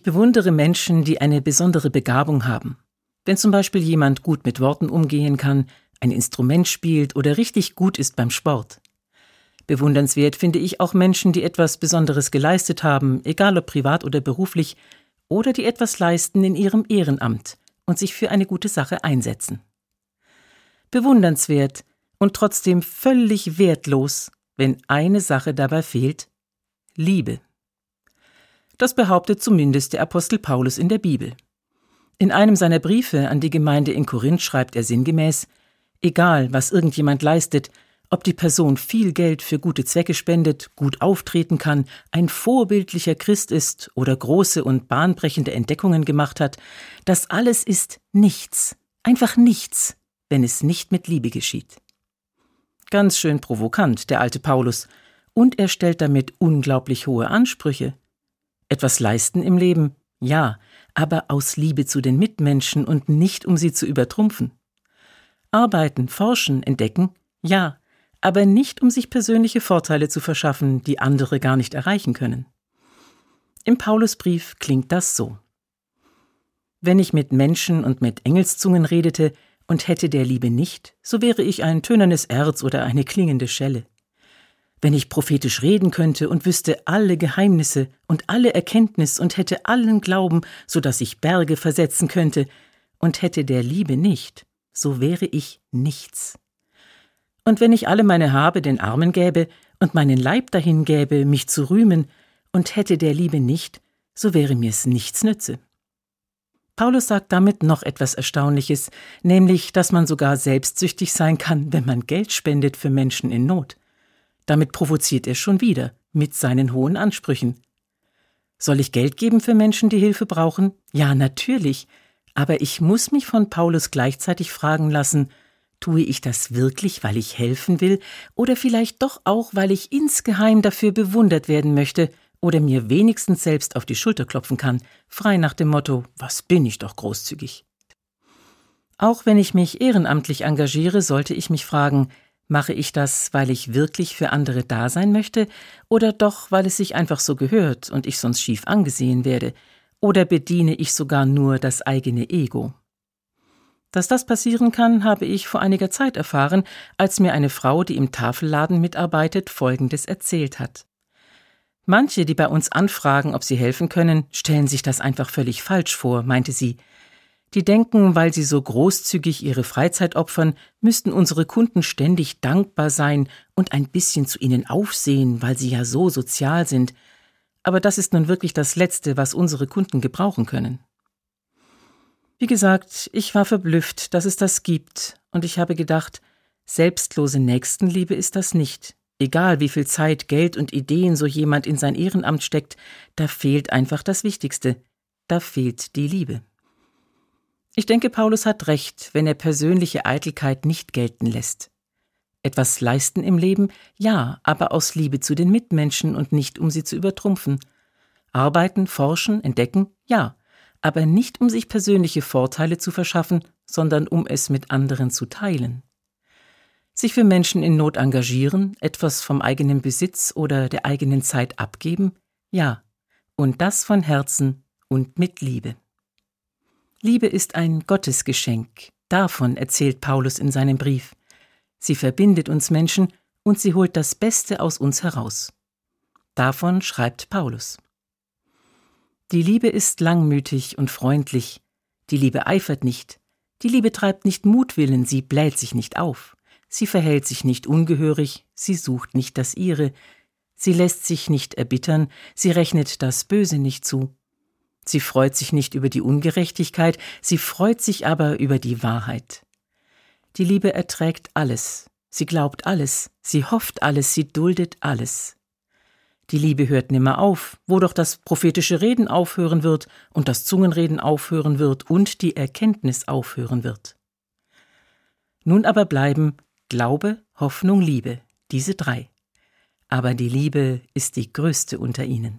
Ich bewundere Menschen, die eine besondere Begabung haben. Wenn zum Beispiel jemand gut mit Worten umgehen kann, ein Instrument spielt oder richtig gut ist beim Sport. Bewundernswert finde ich auch Menschen, die etwas Besonderes geleistet haben, egal ob privat oder beruflich, oder die etwas leisten in ihrem Ehrenamt und sich für eine gute Sache einsetzen. Bewundernswert und trotzdem völlig wertlos, wenn eine Sache dabei fehlt Liebe. Das behauptet zumindest der Apostel Paulus in der Bibel. In einem seiner Briefe an die Gemeinde in Korinth schreibt er sinngemäß Egal, was irgendjemand leistet, ob die Person viel Geld für gute Zwecke spendet, gut auftreten kann, ein vorbildlicher Christ ist oder große und bahnbrechende Entdeckungen gemacht hat, das alles ist nichts, einfach nichts, wenn es nicht mit Liebe geschieht. Ganz schön provokant, der alte Paulus, und er stellt damit unglaublich hohe Ansprüche. Etwas leisten im Leben, ja, aber aus Liebe zu den Mitmenschen und nicht um sie zu übertrumpfen. Arbeiten, forschen, entdecken, ja, aber nicht um sich persönliche Vorteile zu verschaffen, die andere gar nicht erreichen können. Im Paulusbrief klingt das so. Wenn ich mit Menschen und mit Engelszungen redete und hätte der Liebe nicht, so wäre ich ein tönernes Erz oder eine klingende Schelle. Wenn ich prophetisch reden könnte und wüsste alle Geheimnisse und alle Erkenntnis und hätte allen Glauben, so dass ich Berge versetzen könnte, und hätte der Liebe nicht, so wäre ich nichts. Und wenn ich alle meine Habe den Armen gäbe und meinen Leib dahin gäbe, mich zu rühmen, und hätte der Liebe nicht, so wäre mir's nichts nütze. Paulus sagt damit noch etwas Erstaunliches, nämlich, dass man sogar selbstsüchtig sein kann, wenn man Geld spendet für Menschen in Not. Damit provoziert er schon wieder mit seinen hohen Ansprüchen. Soll ich Geld geben für Menschen, die Hilfe brauchen? Ja, natürlich. Aber ich muss mich von Paulus gleichzeitig fragen lassen, Tue ich das wirklich, weil ich helfen will, oder vielleicht doch auch, weil ich insgeheim dafür bewundert werden möchte oder mir wenigstens selbst auf die Schulter klopfen kann, frei nach dem Motto, was bin ich doch großzügig. Auch wenn ich mich ehrenamtlich engagiere, sollte ich mich fragen, mache ich das, weil ich wirklich für andere da sein möchte, oder doch, weil es sich einfach so gehört und ich sonst schief angesehen werde, oder bediene ich sogar nur das eigene Ego? Dass das passieren kann, habe ich vor einiger Zeit erfahren, als mir eine Frau, die im Tafelladen mitarbeitet, Folgendes erzählt hat. Manche, die bei uns anfragen, ob sie helfen können, stellen sich das einfach völlig falsch vor, meinte sie. Die denken, weil sie so großzügig ihre Freizeit opfern, müssten unsere Kunden ständig dankbar sein und ein bisschen zu ihnen aufsehen, weil sie ja so sozial sind. Aber das ist nun wirklich das Letzte, was unsere Kunden gebrauchen können. Wie gesagt, ich war verblüfft, dass es das gibt, und ich habe gedacht, selbstlose Nächstenliebe ist das nicht. Egal wie viel Zeit, Geld und Ideen so jemand in sein Ehrenamt steckt, da fehlt einfach das Wichtigste. Da fehlt die Liebe. Ich denke, Paulus hat recht, wenn er persönliche Eitelkeit nicht gelten lässt. Etwas leisten im Leben, ja, aber aus Liebe zu den Mitmenschen und nicht um sie zu übertrumpfen. Arbeiten, forschen, entdecken, ja, aber nicht um sich persönliche Vorteile zu verschaffen, sondern um es mit anderen zu teilen. Sich für Menschen in Not engagieren, etwas vom eigenen Besitz oder der eigenen Zeit abgeben, ja, und das von Herzen und mit Liebe. Liebe ist ein Gottesgeschenk, davon erzählt Paulus in seinem Brief. Sie verbindet uns Menschen und sie holt das Beste aus uns heraus. Davon schreibt Paulus. Die Liebe ist langmütig und freundlich, die Liebe eifert nicht, die Liebe treibt nicht Mutwillen, sie bläht sich nicht auf, sie verhält sich nicht ungehörig, sie sucht nicht das ihre, sie lässt sich nicht erbittern, sie rechnet das Böse nicht zu. Sie freut sich nicht über die Ungerechtigkeit, sie freut sich aber über die Wahrheit. Die Liebe erträgt alles, sie glaubt alles, sie hofft alles, sie duldet alles. Die Liebe hört nimmer auf, wo doch das prophetische Reden aufhören wird und das Zungenreden aufhören wird und die Erkenntnis aufhören wird. Nun aber bleiben Glaube, Hoffnung, Liebe, diese drei. Aber die Liebe ist die größte unter ihnen.